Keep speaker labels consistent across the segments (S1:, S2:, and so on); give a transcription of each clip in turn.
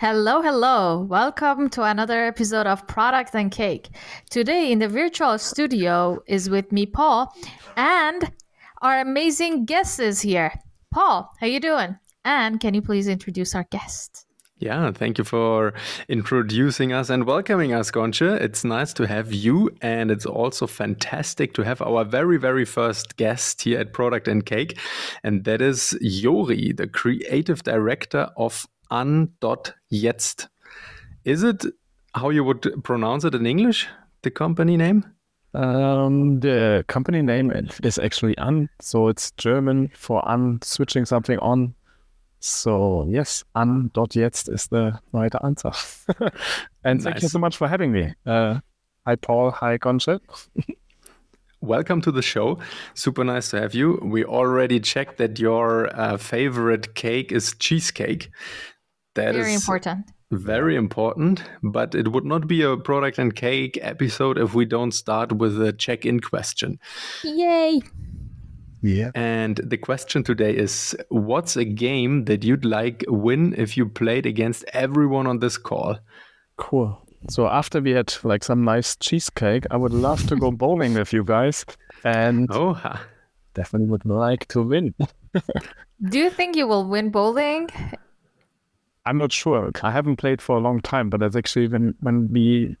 S1: Hello, hello. Welcome to another episode of Product and Cake. Today in the virtual studio is with me Paul and our amazing guest is here. Paul, how you doing? And can you please introduce our guest?
S2: Yeah, thank you for introducing us and welcoming us, Gonche. It's nice to have you, and it's also fantastic to have our very, very first guest here at Product and Cake, and that is Jori, the creative director of an.jetzt. Is it how you would pronounce it in English, the company name?
S3: Um, the company name is actually an, so it's German for an switching something on. So yes, an.jetzt is the right answer. and nice. thank you so much for having me. Uh, hi Paul, hi Gonche.
S2: Welcome to the show. Super nice to have you. We already checked that your uh, favorite cake is cheesecake.
S1: That very important.
S2: Very important, but it would not be a product and cake episode if we don't start with a check in question.
S1: Yay!
S2: Yeah. And the question today is what's a game that you'd like win if you played against everyone on this call?
S3: Cool. So after we had like some nice cheesecake, I would love to go bowling with you guys and oh, definitely would like to win.
S1: Do you think you will win bowling?
S3: I'm not sure. I haven't played for a long time, but that's actually when when we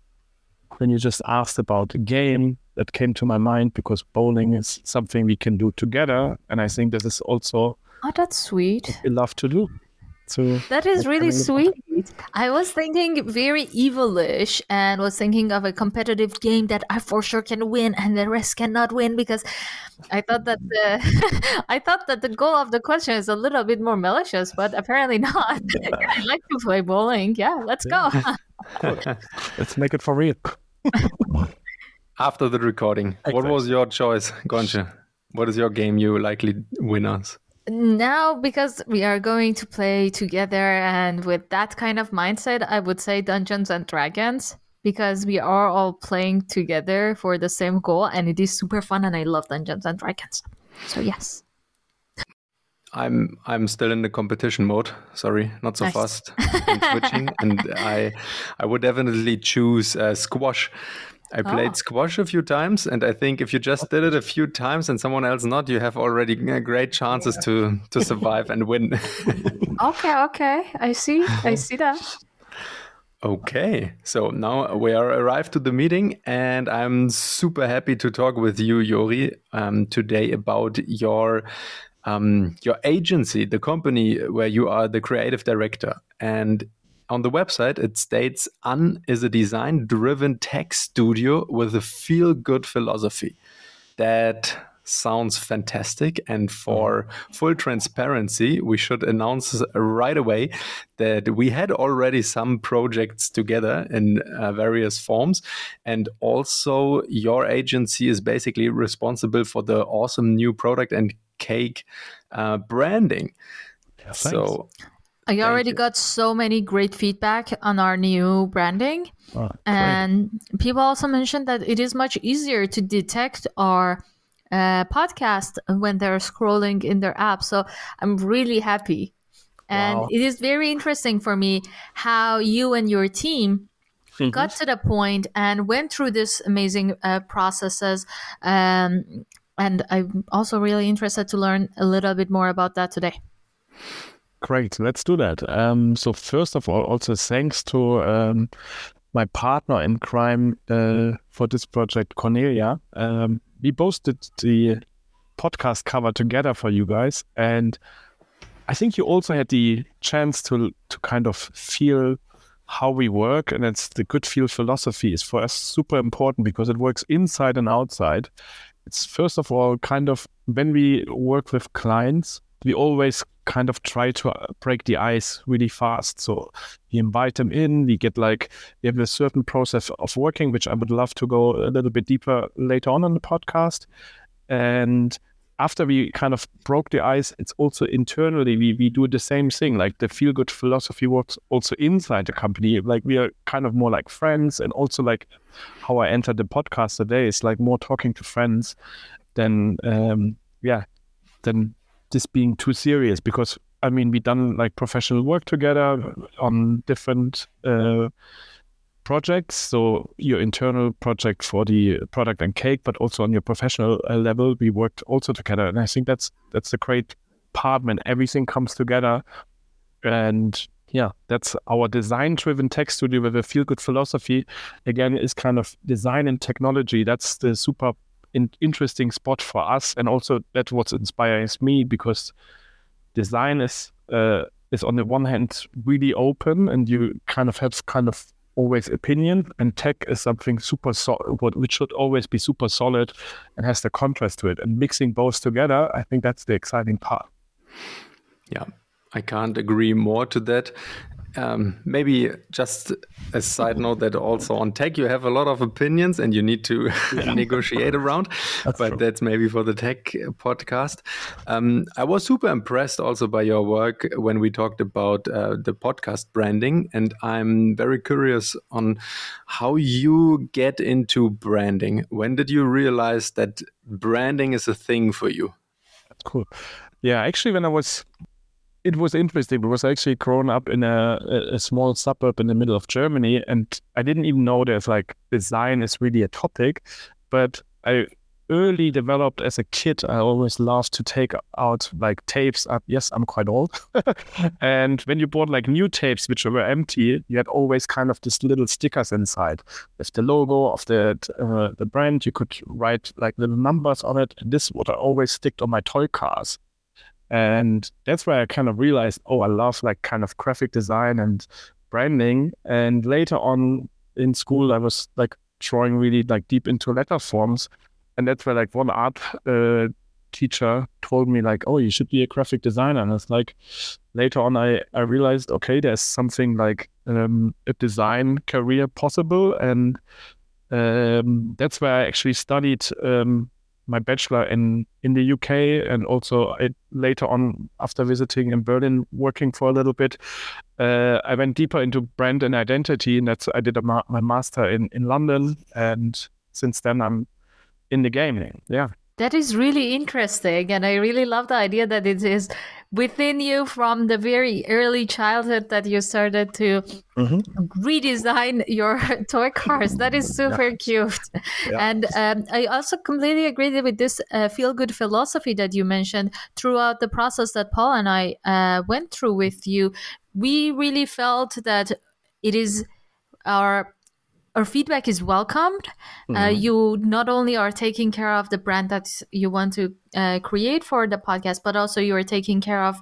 S3: when you just asked about a game that came to my mind because bowling is something we can do together, and I think this is also
S1: oh, that's sweet.
S3: we love to do. So
S1: that is really sweet. I was thinking very evilish and was thinking of a competitive game that I for sure can win and the rest cannot win because I thought that the I thought that the goal of the question is a little bit more malicious, but apparently not. yeah, I like to play bowling. Yeah, let's go.
S3: let's make it for real.
S2: After the recording, exactly. what was your choice, Gonche? What is your game you likely win us?
S1: Now because we are going to play together and with that kind of mindset i would say dungeons and dragons because we are all playing together for the same goal and it is super fun and i love dungeons and dragons. So yes.
S2: I'm i'm still in the competition mode. Sorry not so nice. fast. In switching and i i would definitely choose uh, squash I played oh. squash a few times, and I think if you just did it a few times and someone else not, you have already great chances yeah. to to survive and win.
S1: okay, okay, I see, I see that.
S2: Okay, so now we are arrived to the meeting, and I'm super happy to talk with you, Jori, um, today about your um, your agency, the company where you are the creative director. And on the website, it states An is a design driven tech studio with a feel good philosophy. That sounds fantastic. And for full transparency, we should announce right away that we had already some projects together in uh, various forms. And also, your agency is basically responsible for the awesome new product and cake uh, branding.
S3: Yeah, so
S1: I already got so many great feedback on our new branding. Oh, and people also mentioned that it is much easier to detect our uh, podcast when they're scrolling in their app. So I'm really happy. And wow. it is very interesting for me how you and your team mm-hmm. got to the point and went through this amazing uh, processes. Um, and I'm also really interested to learn a little bit more about that today.
S3: Great, let's do that. Um, so first of all, also thanks to um, my partner in crime uh, for this project, Cornelia. Um, we both did the podcast cover together for you guys, and I think you also had the chance to to kind of feel how we work, and it's the good feel philosophy is for us super important because it works inside and outside. It's first of all kind of when we work with clients we always kind of try to uh, break the ice really fast. So we invite them in, we get like, we have a certain process of working, which I would love to go a little bit deeper later on in the podcast. And after we kind of broke the ice, it's also internally, we, we do the same thing. Like the feel good philosophy works also inside the company. Like we are kind of more like friends. And also, like how I entered the podcast today is like more talking to friends than, um, yeah, than this being too serious because I mean, we done like professional work together on different uh, projects. So your internal project for the product and cake, but also on your professional uh, level, we worked also together. And I think that's that's a great part when everything comes together. And yeah, that's our design-driven tech studio with a feel-good philosophy. Again, is kind of design and technology. That's the super in- interesting spot for us, and also that's what inspires me because design is uh, is on the one hand really open, and you kind of have kind of always opinion, and tech is something super solid, which should always be super solid and has the contrast to it. And mixing both together, I think that's the exciting part.
S2: Yeah, I can't agree more to that. Um, maybe just a side note that also on tech you have a lot of opinions and you need to yeah. negotiate around, that's but true. that's maybe for the tech podcast. Um, I was super impressed also by your work when we talked about uh, the podcast branding, and I'm very curious on how you get into branding. When did you realize that branding is a thing for you?
S3: That's cool. Yeah, actually, when I was it was interesting because I actually grown up in a, a small suburb in the middle of Germany, and I didn't even know there's like design is really a topic. But I early developed as a kid. I always loved to take out like tapes. Yes, I'm quite old. and when you bought like new tapes which were empty, you had always kind of this little stickers inside with the logo of the uh, the brand. You could write like little numbers on it. And this what I always sticked on my toy cars. And that's where I kind of realized, oh, I love like kind of graphic design and branding. And later on in school, I was like drawing really like deep into letter forms. And that's where like one art uh, teacher told me like, oh, you should be a graphic designer. And it's like later on, I, I realized, okay, there's something like um, a design career possible. And um, that's where I actually studied um, my bachelor in in the UK, and also I, later on after visiting in Berlin, working for a little bit, uh, I went deeper into brand and identity, and that's I did a ma- my master in in London, and since then I'm in the game. Yeah.
S1: That is really interesting. And I really love the idea that it is within you from the very early childhood that you started to mm-hmm. redesign your toy cars. That is super yeah. cute. Yeah. And um, I also completely agree with this uh, feel good philosophy that you mentioned throughout the process that Paul and I uh, went through with you. We really felt that it is our our feedback is welcomed. Uh, mm-hmm. Uh, you not only are taking care of the brand that you want to uh, create for the podcast, but also you are taking care of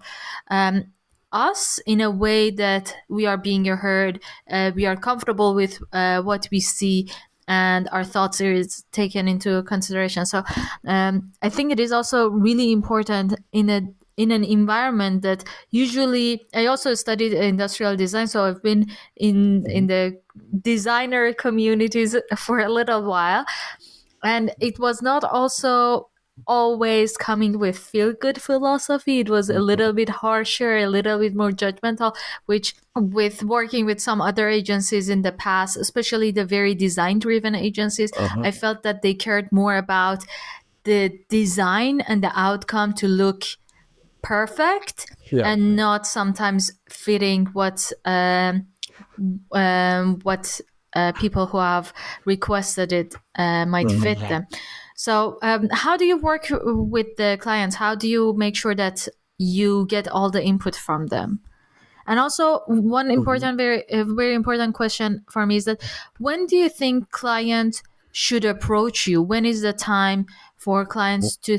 S1: um, us in a way that we are being heard. Uh, we are comfortable with uh, what we see. And our thoughts is taken into consideration. So, um, I think it is also really important in a in an environment that usually I also studied industrial design, so I've been in in the designer communities for a little while, and it was not also always coming with feel good philosophy. It was a little bit harsher, a little bit more judgmental, which with working with some other agencies in the past, especially the very design driven agencies, uh-huh. I felt that they cared more about the design and the outcome to look perfect yeah. and not sometimes fitting what um, um, what uh, people who have requested it uh, might mm-hmm. fit them. So, um, how do you work with the clients? How do you make sure that you get all the input from them? And also, one mm-hmm. important, mm-hmm. very, very important question for me is that when do you think clients should approach you? When is the time for clients to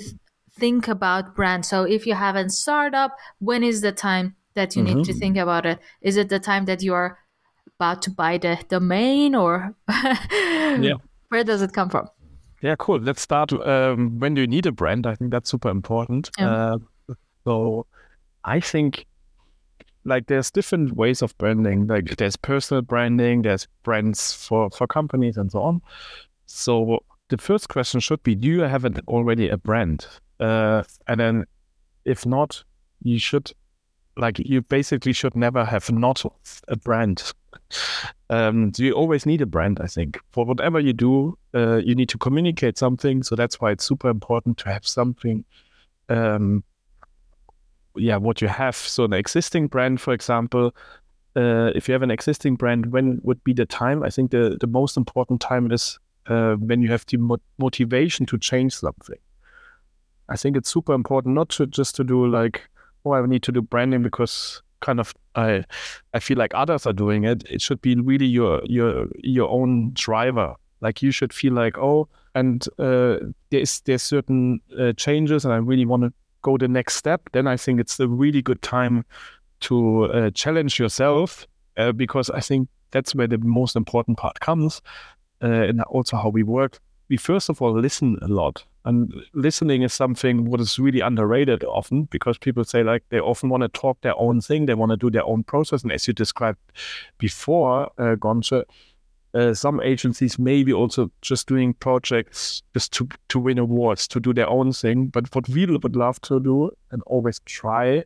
S1: think about brand. So if you have a startup, when is the time that you mm-hmm. need to mm-hmm. think about it? Is it the time that you are about to buy the domain or yeah. where does it come from?
S3: Yeah, cool. Let's start. Um, when do you need a brand? I think that's super important. Yeah. Uh, so I think like there's different ways of branding. Like there's personal branding, there's brands for for companies and so on. So the first question should be: Do you have an, already a brand? Uh, and then if not, you should like you basically should never have not a brand. Um, so you always need a brand, I think. For whatever you do, uh, you need to communicate something. So that's why it's super important to have something um, yeah what you have. So an existing brand, for example, uh, if you have an existing brand, when would be the time? I think the the most important time is uh, when you have the mo- motivation to change something. I think it's super important not to just to do like, oh, I need to do branding because kind of I I feel like others are doing it. It should be really your your your own driver. Like you should feel like, oh, and uh, there's there's certain uh, changes, and I really want to go the next step. Then I think it's a really good time to uh, challenge yourself uh, because I think that's where the most important part comes, uh, and also how we work. We first of all listen a lot, and listening is something what is really underrated often because people say like they often want to talk their own thing, they want to do their own process, and as you described before, uh, uh, some agencies maybe also just doing projects just to to win awards to do their own thing. But what we would love to do and always try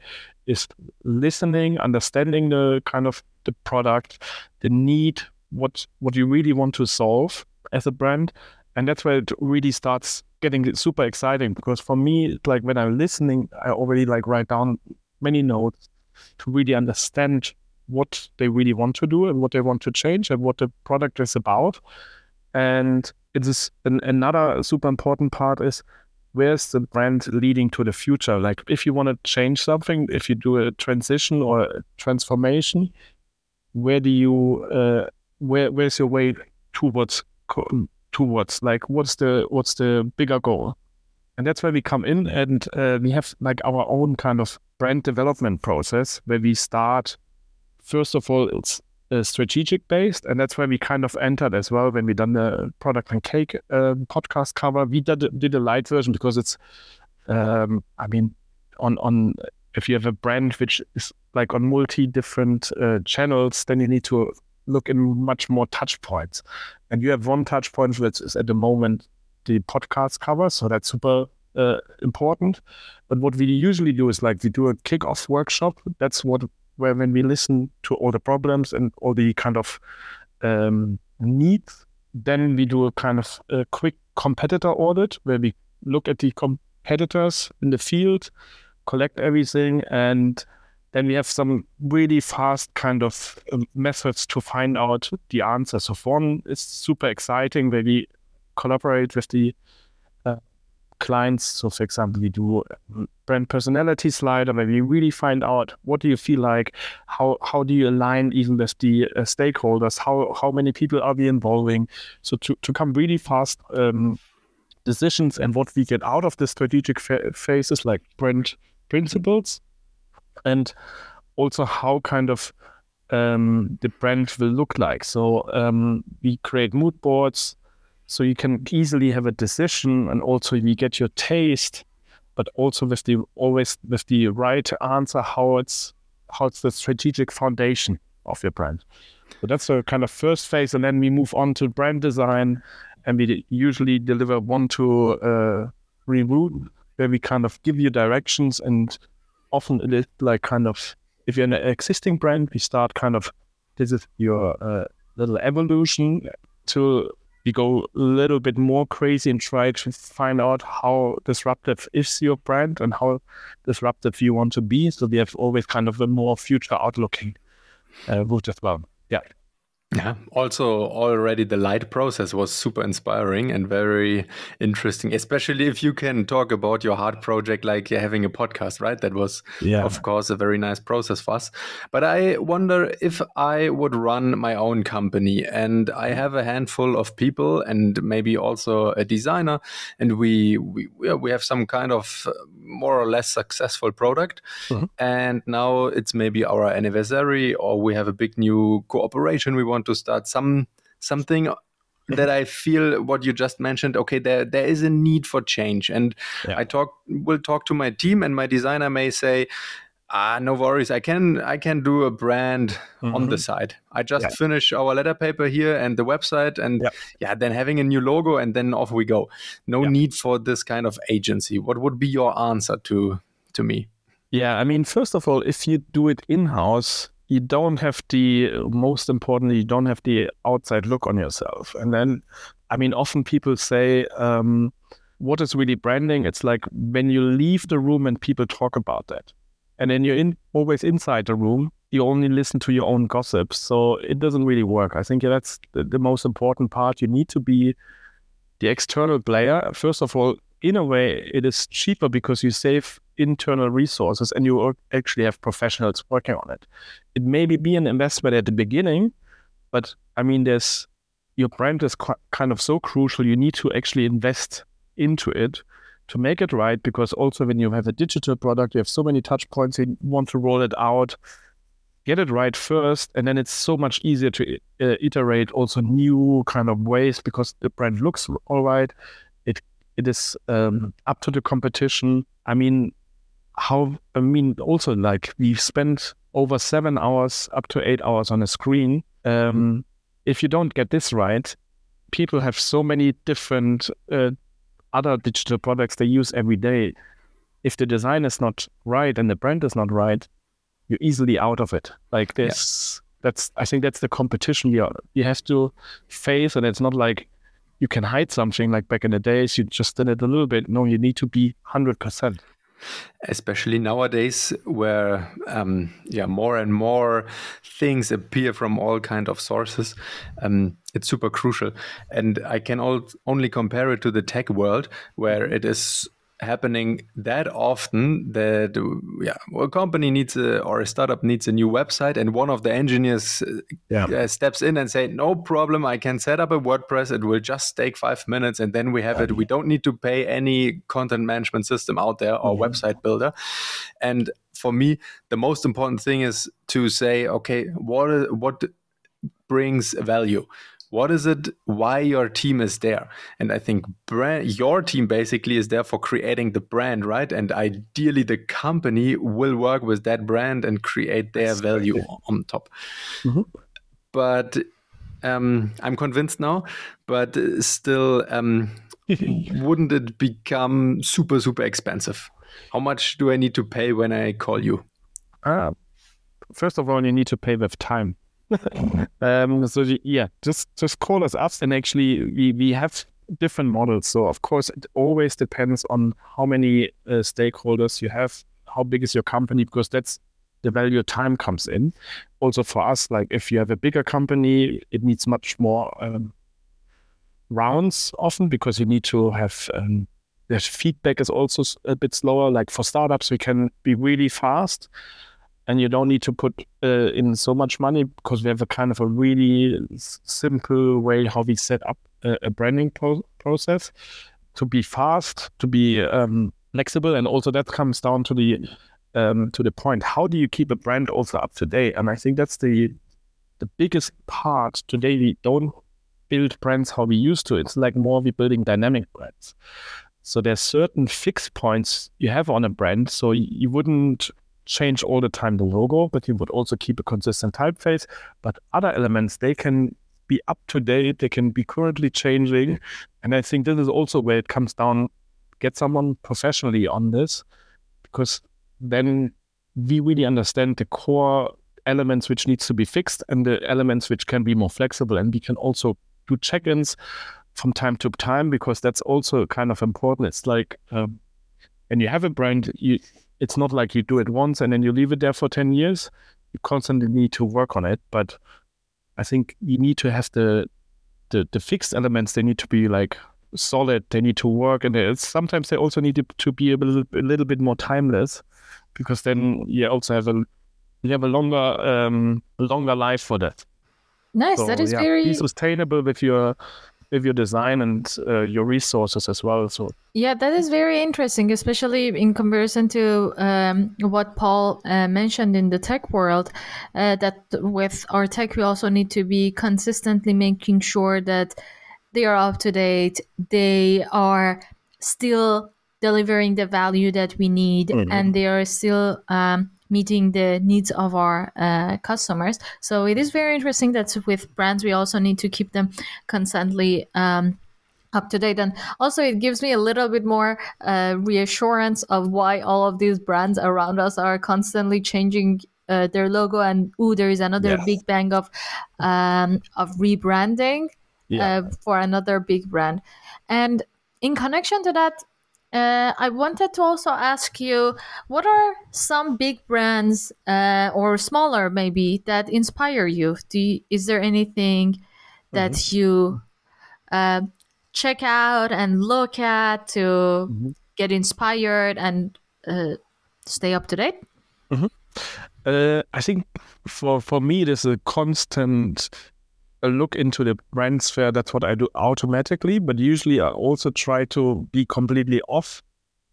S3: is listening understanding the kind of the product the need what what you really want to solve as a brand and that's where it really starts getting super exciting because for me like when i'm listening i already like write down many notes to really understand what they really want to do and what they want to change and what the product is about. And it is an, another super important part is where's the brand leading to the future? Like if you want to change something, if you do a transition or a transformation, where do you uh, where where's your way towards towards like what's the what's the bigger goal? And that's where we come in and uh, we have like our own kind of brand development process where we start first of all, it's uh, strategic based, and that's where we kind of entered as well when we done the product and cake uh, podcast cover. We did did a light version because it's, um, I mean, on on if you have a brand which is like on multi different uh, channels, then you need to look in much more touch points, and you have one touch point which is at the moment the podcast cover, so that's super uh, important. But what we usually do is like we do a kick-off workshop. That's what where when we listen to all the problems and all the kind of um, needs, then we do a kind of a quick competitor audit where we look at the competitors in the field, collect everything, and then we have some really fast kind of um, methods to find out the answers. So one is super exciting where we collaborate with the clients. So, for example, we do brand personality slider where we really find out what do you feel like, how how do you align even with the uh, stakeholders, how how many people are we involving, so to to come really fast. Um, decisions and what we get out of the strategic phases like brand principles and also how kind of um, the brand will look like. So um, we create mood boards so you can easily have a decision and also you get your taste, but also with the always with the right answer how it's how it's the strategic foundation of your brand. So that's the kind of first phase, and then we move on to brand design, and we usually deliver one to uh, reboot where we kind of give you directions, and often it is like kind of if you're an existing brand, we start kind of this is your uh, little evolution to we go a little bit more crazy and try to find out how disruptive is your brand and how disruptive you want to be. So we have always kind of a more future outlooking uh, route as well. Yeah.
S2: Yeah. Also, already the light process was super inspiring and very interesting, especially if you can talk about your heart project like having a podcast, right? That was, yeah. of course, a very nice process for us. But I wonder if I would run my own company and I have a handful of people and maybe also a designer, and we we we have some kind of more or less successful product, mm-hmm. and now it's maybe our anniversary or we have a big new cooperation we want want to start some something that I feel what you just mentioned. Okay, there there is a need for change, and yeah. I talk will talk to my team, and my designer may say, "Ah, no worries, I can I can do a brand mm-hmm. on the mm-hmm. side. I just yeah. finish our letter paper here and the website, and yeah. yeah, then having a new logo, and then off we go. No need for this kind of agency. What would be your answer to to me?"
S3: Yeah, I mean, first of all, if you do it in house, you don't have the most importantly you don't have the outside look on yourself. And then i mean often people say um, what is really branding? It's like when you leave the room and people talk about that. And then you're in always inside the room you only listen to your own gossip. So it doesn't really work. I think that's the, the most important part. You need to be the external player. First of all in a way it is cheaper because you save internal resources and you actually have professionals working on it. It may be an investment at the beginning but i mean there's your brand is kind of so crucial you need to actually invest into it to make it right because also when you have a digital product you have so many touch points you want to roll it out get it right first and then it's so much easier to uh, iterate also new kind of ways because the brand looks all right. It it is um, up to the competition. I mean how i mean also like we've spent over seven hours up to eight hours on a screen. Um, mm-hmm. if you don't get this right people have so many different uh, other digital products they use every day. If the design is not right and the brand is not right you're easily out of it. Like this yeah. that's i think that's the competition you you have to face and it's not like you can hide something like back in the days you just did it a little bit. No you need to be 100%
S2: especially nowadays where um, yeah more and more things appear from all kind of sources um, it's super crucial. And i can all, only compare it to the tech world where it is happening that often that yeah a company needs a or a startup needs a new website and one of the engineers yeah. uh, steps in and say no problem i can set up a wordpress. It will just take five minutes and then we have it. We don't need to pay any content management system out there or mm-hmm. website builder. And for me the most important thing is to say okay what what brings value what is it why your team is there? And i think brand, your team basically is there for creating the brand right? And ideally the company will work with that brand and create their value on top. Mm-hmm. but um, i'm convinced now but still um, wouldn't it become super super expensive? How much do i need to pay when i call you?
S3: Uh, first of all you need to pay with time um, so yeah, just just call us up, and actually we we have different models. So of course it always depends on how many uh, stakeholders you have, how big is your company, because that's the value time comes in. Also for us, like if you have a bigger company, it needs much more um, rounds often because you need to have um, the feedback is also a bit slower. Like for startups, we can be really fast and you don't need to put uh, in so much money because we have a kind of a really simple way how we set up a, a branding pro- process to be fast, to be um, flexible, and also that comes down to the um, to the point. How do you keep a brand also up to date? And I think that's the the biggest part today. We don't build brands how we used to. It's like more we're building dynamic brands. So there's certain fixed points you have on a brand. So you wouldn't change all the time the logo, but you would also keep a consistent typeface. But other elements, they can be up to date, they can be currently changing. And I think this is also where it comes down get someone professionally on this, because then we really understand the core elements which needs to be fixed and the elements which can be more flexible. And we can also do check-ins from time to time because that's also kind of important. It's like um, you have a brand, you it's not like you do it once and then you leave it there for 10 years. You constantly need to work on it. But I think you need to have the the, the fixed elements, they need to be like solid, they need to work. And sometimes they also need to, to be a little, a little bit more timeless because then you also have a you have a longer um longer life for that.
S1: Nice. So, that is yeah, very
S3: be sustainable with your with your design and uh, your resources as well. So
S1: yeah, that is very interesting, especially in comparison to um, what Paul uh, mentioned in the tech world. Uh, that with our tech, we also need to be consistently making sure that they are up to date. They are still delivering the value that we need, mm-hmm. and they are still um, meeting the needs of our uh, customers. So it is very interesting that with brands, we also need to keep them constantly. Um, up to date and also it gives me a little bit more uh, reassurance of why all of these brands around us are constantly changing uh, their logo and ooh there is another yes. big bang of um, of rebranding yeah. uh, for another big brand and in connection to that uh, I wanted to also ask you what are some big brands uh, or smaller maybe that inspire you? Do you, is there anything that mm-hmm. you uh, check out and look at to mm-hmm. get inspired and uh, stay up to date?
S3: Mm-hmm. Uh, I think for for me it is a constant a look into the brand sphere. That's what I do automatically. But usually I also try to be completely off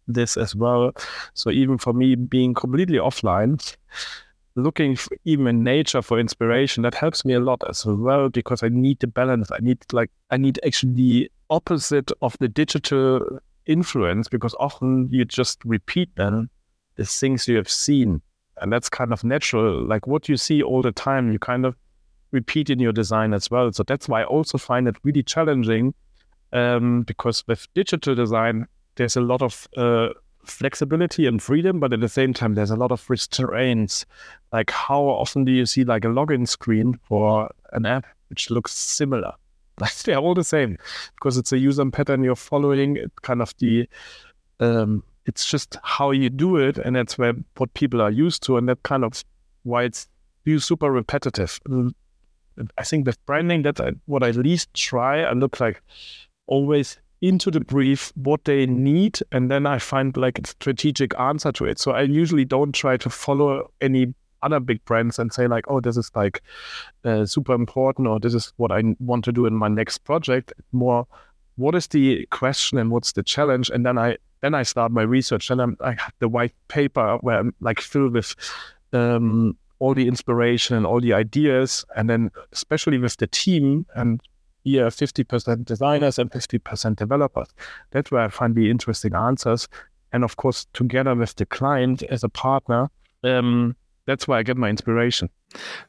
S3: this as well. So even for me, being completely offline, looking even in nature for inspiration, that helps me a lot as well because I need the balance. I need like I need actually the opposite of the digital influence because often you just repeat then the things you have seen. And that's kind of natural. Like what you see all the time, you kind of repeat in your design as well. So that's why I also find it really challenging um, because with digital design, there's a lot of uh, flexibility and freedom, but at the same time, there's a lot of restraints. Like how often do you see like a login screen for an app which looks similar? They're all the same because it's a user pattern you're following. It kind of the um, it's just how you do it, and that's where what people are used to, and that kind of why it's super repetitive. I think with branding, that's what I least try. I look like always into the brief what they need, and then I find like a strategic answer to it. So I usually don't try to follow any other big brands and say like, oh, this is like uh, super important, or this is what I want to do in my next project. More, what is the question and what's the challenge, and then I then I start my research. And I'm, I have the white paper where I'm like filled with um, all the inspiration and all the ideas. And then, especially with the team, and here 50% designers and 50% developers, that's where I find the interesting answers. And of course, together with the client as a partner, um, that's where I get my inspiration.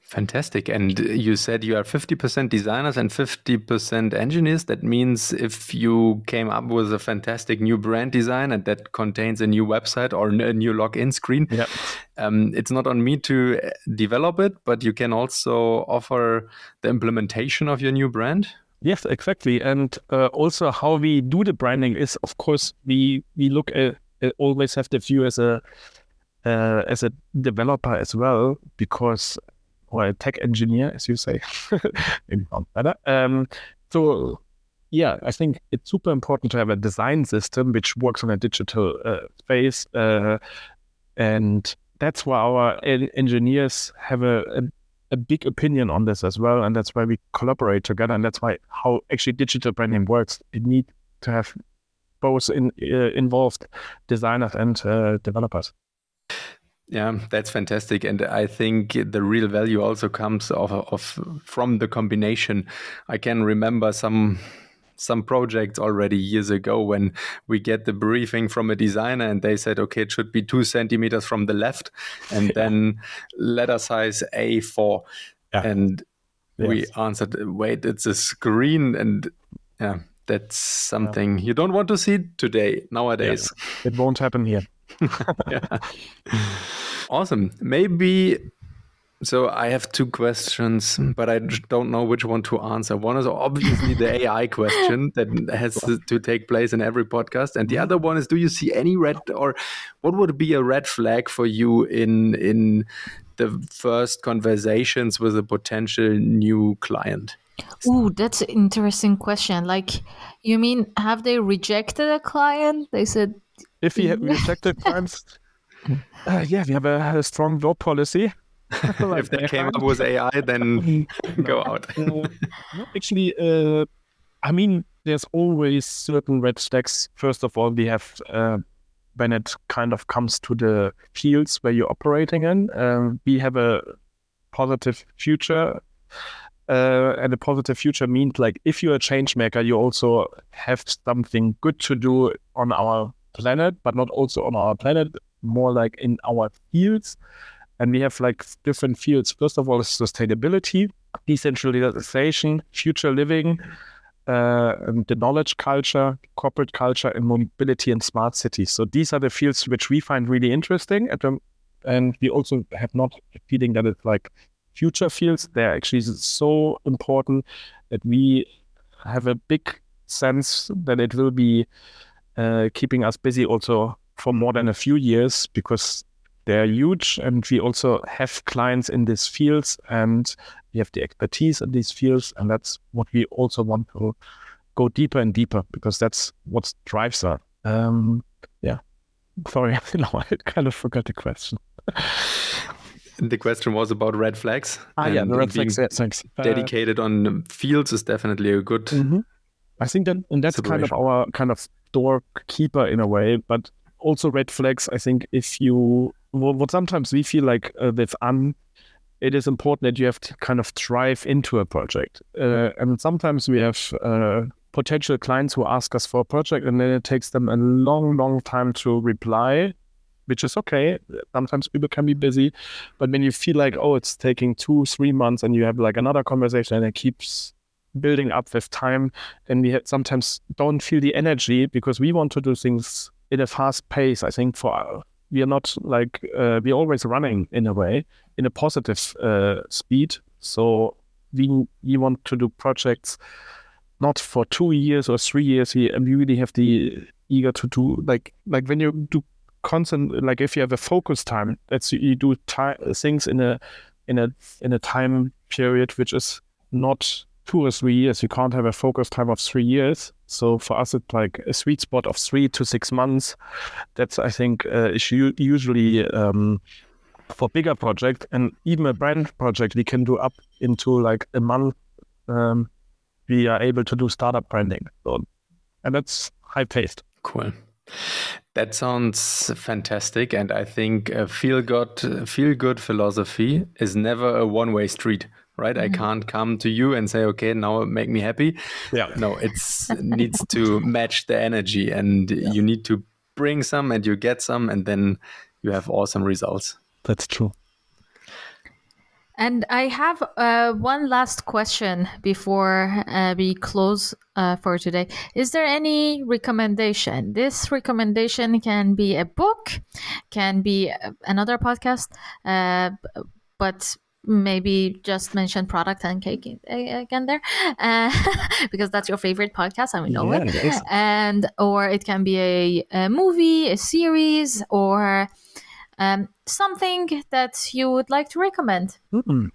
S2: Fantastic. And you said you are 50% designers and 50% engineers. That means if you came up with a fantastic new brand design and that contains a new website or a new login screen, yep. um, it's not on me to uh, develop it, but you can also offer the implementation of your new brand.
S3: Yes, exactly. And uh, also, how we do the branding is, of course, we we look at always have the view as a uh, as a developer as well, because or a tech engineer, as you say, maybe not better. Um, so yeah, I think it's super important to have a design system which works on a digital uh, space, uh, and that's why our engineers have a, a, a big opinion on this as well, and that's why we collaborate together, and that's why how actually digital branding works. It needs to have both in, uh, involved designers and uh, developers.
S2: Yeah, that's fantastic, and I think the real value also comes of, of from the combination. I can remember some some projects already years ago when we get the briefing from a designer and they said, okay, it should be two centimeters from the left, and yeah. then letter size A4, yeah. and yes. we answered, wait, it's a screen, and yeah, that's something yeah. you don't want to see today nowadays.
S3: It won't happen here.
S2: yeah. Awesome. Maybe so I have two questions, but I don't know which one to answer. One is obviously the AI question that has to take place in every podcast, and the other one is: Do you see any red or what would be a red flag for you in in the first conversations with a potential new client?
S1: Ooh, that's an interesting question. Like, you mean have they rejected a client? They said
S3: if we have rejected clients, uh, yeah, we have a, a strong law policy.
S2: like if they came up with AI, then go out.
S3: uh, actually, uh, I mean, there's always certain red flags. First of all, we have uh, when it kind of comes to the fields where you're operating in, um, we have a positive future. Uh, and a positive future means like if you're a change maker, you also have something good to do on our planet, but not also on our planet, more like in our fields. And we have like different fields. First of all, sustainability, decentralization, future living, uh, the knowledge culture, corporate culture, and mobility and smart cities. So these are the fields which we find really interesting. And we also have not feeling that it's like future fields. They're actually so important that we have a big sense that it will be uh, keeping us busy also for more than a few years because they're huge and we also have clients in these fields and we have the expertise in these fields and that's what we also want to go deeper and deeper because that's what drives us. Um, yeah. Sorry no, i kind of forgot the question.
S2: The question was about red flags
S3: ah yeah the red flags thanks.
S2: Uh, dedicated on fields is definitely a good
S3: mm-hmm. i think that and that's kind of our kind of doorkeeper in a way but also red flags i think if you what sometimes we feel like uh, with un it is important that you have to kind of drive into a project. Uh, and sometimes we have uh, potential clients who ask us for a project and then it takes them a long, long time to reply, which is okay. Sometimes people can be busy. But when you feel like, oh, it's taking two, three months and you have like another conversation and it keeps building up with time, and we sometimes don't feel the energy because we want to do things in a fast pace. I think for we are not like uh, we're always running in a way in a positive uh, speed. So we we want to do projects not for two years or three years. We, we really have the eager to do like like when you do constant like if you have a focus time that's you do time, things in a in a in a time period which is not two or three years. You can't have a focus time of three years. So for us, it's like a sweet spot of three to six months. That's I think uh, is usually um, for bigger project and even a brand project we can do up into like a month. Um, we are able to do startup branding, so, and that's high paced.
S2: Cool. That sounds fantastic, and I think feel good feel good philosophy is never a one way street right? Mm-hmm. I can't come to you and say, okay, now make me happy.
S3: Yeah.
S2: No, it's needs to match the energy and yeah. you need to bring some and you get some and then you have awesome results.
S3: That's true.
S1: And I have uh, one last question before uh, we close uh, for today. Is there any recommendation? This recommendation can be a book, can be uh, another podcast, uh, but maybe just mention product and cake again there uh, because that's your favorite podcast and we know yeah, it and or it can be a, a movie a series or um, something that you would like to recommend.
S3: Mm-hmm.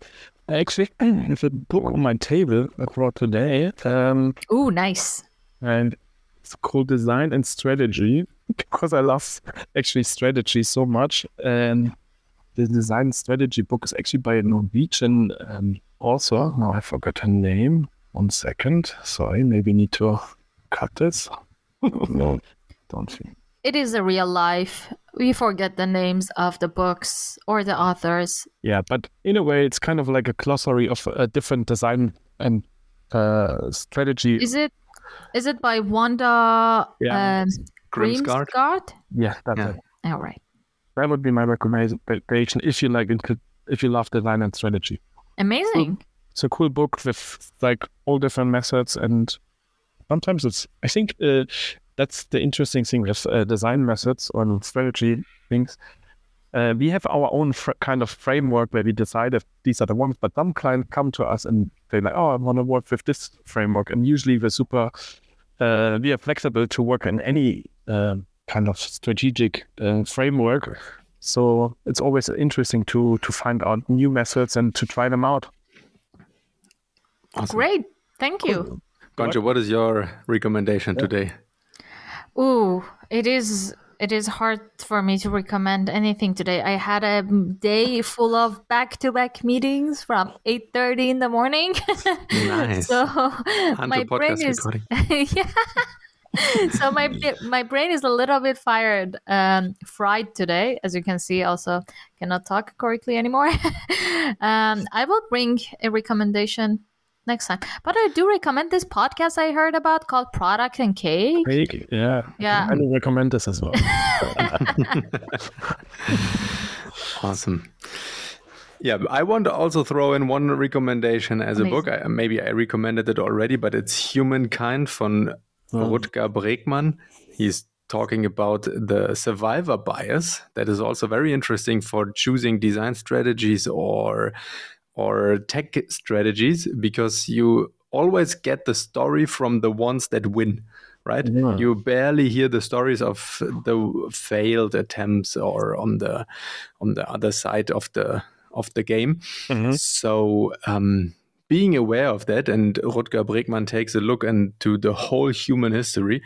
S3: actually I have a book on my table I brought today um,
S1: oh nice.
S3: and it's called design and strategy because I love actually strategy so much and the design strategy book is actually by a Norwegian um, author. Now I forgot her name. One second. Sorry, maybe need to cut this. no, don't think.
S1: It is a real life. We forget the names of the books or the authors.
S3: Yeah, but in a way, it's kind of like a glossary of a different design and uh, strategy.
S1: Is it? Is it by Wanda yeah. um, Grimsgaard?
S3: Yeah, that's yeah. it.
S1: All right
S3: that would be my recommendation if you like if you love design and strategy.
S1: Amazing.
S3: It's a cool book with like all different methods and sometimes it's I think uh, that's the interesting thing with uh, design methods or strategy things. Uh, we have our own fr- kind of framework where we decide if these are the ones, but some clients come to us and they're like, "Oh, I want to work with this framework," and usually we're super, uh, we are flexible to work in any um, kind of strategic uh, framework. So it's always interesting to to find out new methods and to try them out.
S1: Awesome. Great, thank you.
S2: Gonja, what is your recommendation yeah. today?
S1: Ooh, it is it is hard for me to recommend anything today. I had a day full of back-to-back meetings from 8:30 in the morning.
S2: nice.
S1: so my brain is yeah. So my my brain is a little bit fired, um, fried today, as you can see. Also, cannot talk correctly anymore. um, I will bring a recommendation next time. But I do recommend this podcast I heard about called Product and Cake.
S3: Cake, yeah.
S1: Yeah.
S3: I do recommend this as well.
S2: awesome. Yeah, I want to also throw in one recommendation as Amazing. a book. I, maybe I recommended it already, but it's Humankind von mm. Rutger Bregman. He's talking about the survivor bias. That is also very interesting for choosing design strategies or or tech strategies because you always get the story from the ones that win right? Yeah. You barely hear the stories of the failed attempts or on the on the other side of the of the game. Mm-hmm. So um, being aware of that, and Rutger Bregman takes a look into the whole human history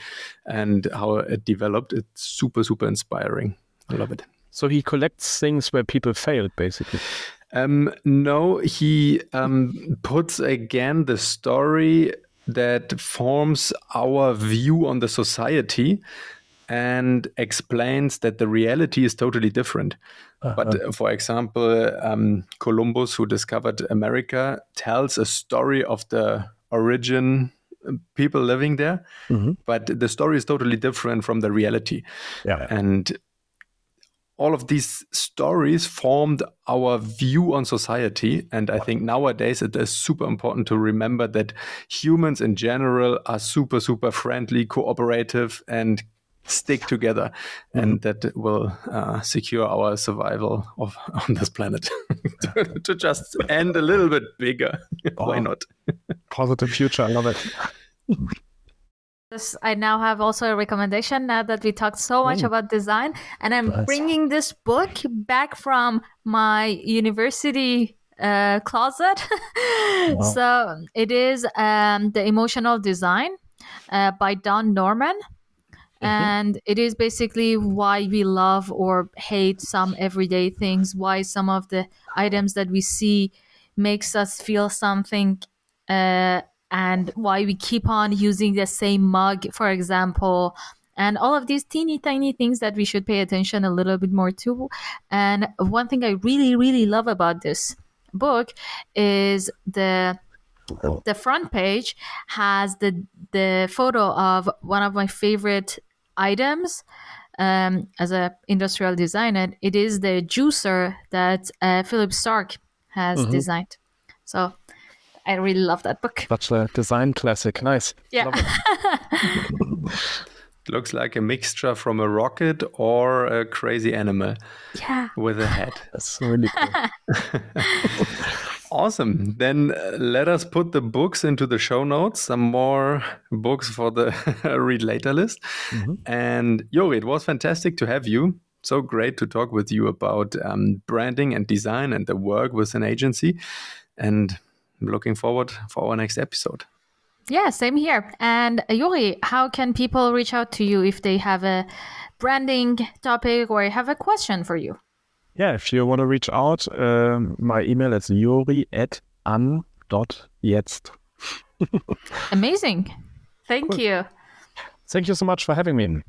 S2: and how it developed. It's super super inspiring. I love it.
S3: So he collects things where people failed, basically.
S2: Um, no, he um, puts again the story that forms our view on the society and explains that the reality is totally different. Uh-huh. But uh, for example, um, Columbus, who discovered America, tells a story of the origin uh, people living there, mm-hmm. but the story is totally different from the reality. Yeah. And all of these stories formed our view on society. And I think nowadays it is super important to remember that humans in general are super, super friendly, cooperative, and stick together. Mm-hmm. And that will uh, secure our survival of, on this planet to, to, just end a little bit bigger. Why not?
S3: Positive future. I love it.
S1: I now have also a recommendation now that we talked so much about design, and I'm nice. bringing this book back from my university uh, closet. wow. So it is um, the emotional design uh, by Don Norman. Mm-hmm. And it is basically why we love or hate some everyday things, why some of the items that we see makes us feel something uh, and why we keep on using the same mug, for example, and all of these teeny tiny things that we should pay attention a little bit more to. And one thing I really, really love about this book is the the front page has the the photo of one of my favorite items um, as a industrial designer. It is the juicer that uh, Philip Starck has mm-hmm. designed. So I really love that book.
S3: Such a design classic. Nice.
S1: Yeah.
S2: Looks like a mixture from a rocket or a crazy animal.
S1: Yeah.
S2: With a head.
S3: That's really cool.
S2: awesome. Then uh, let us put the books into the show notes. Some more books for the read later list. Mm-hmm. And Jori, it was fantastic to have you. So great to talk with you about um, branding and design and the work with an agency. And I'm looking forward for our next episode.
S1: Yeah, same here. And uh, Jori, how can people reach out to you if they have a branding topic or have a question for you?
S3: Yeah, if you want to reach out, um, my email is jori at an.jetzt.
S1: Amazing. Thank cool. you.
S3: Thank you so much for having me.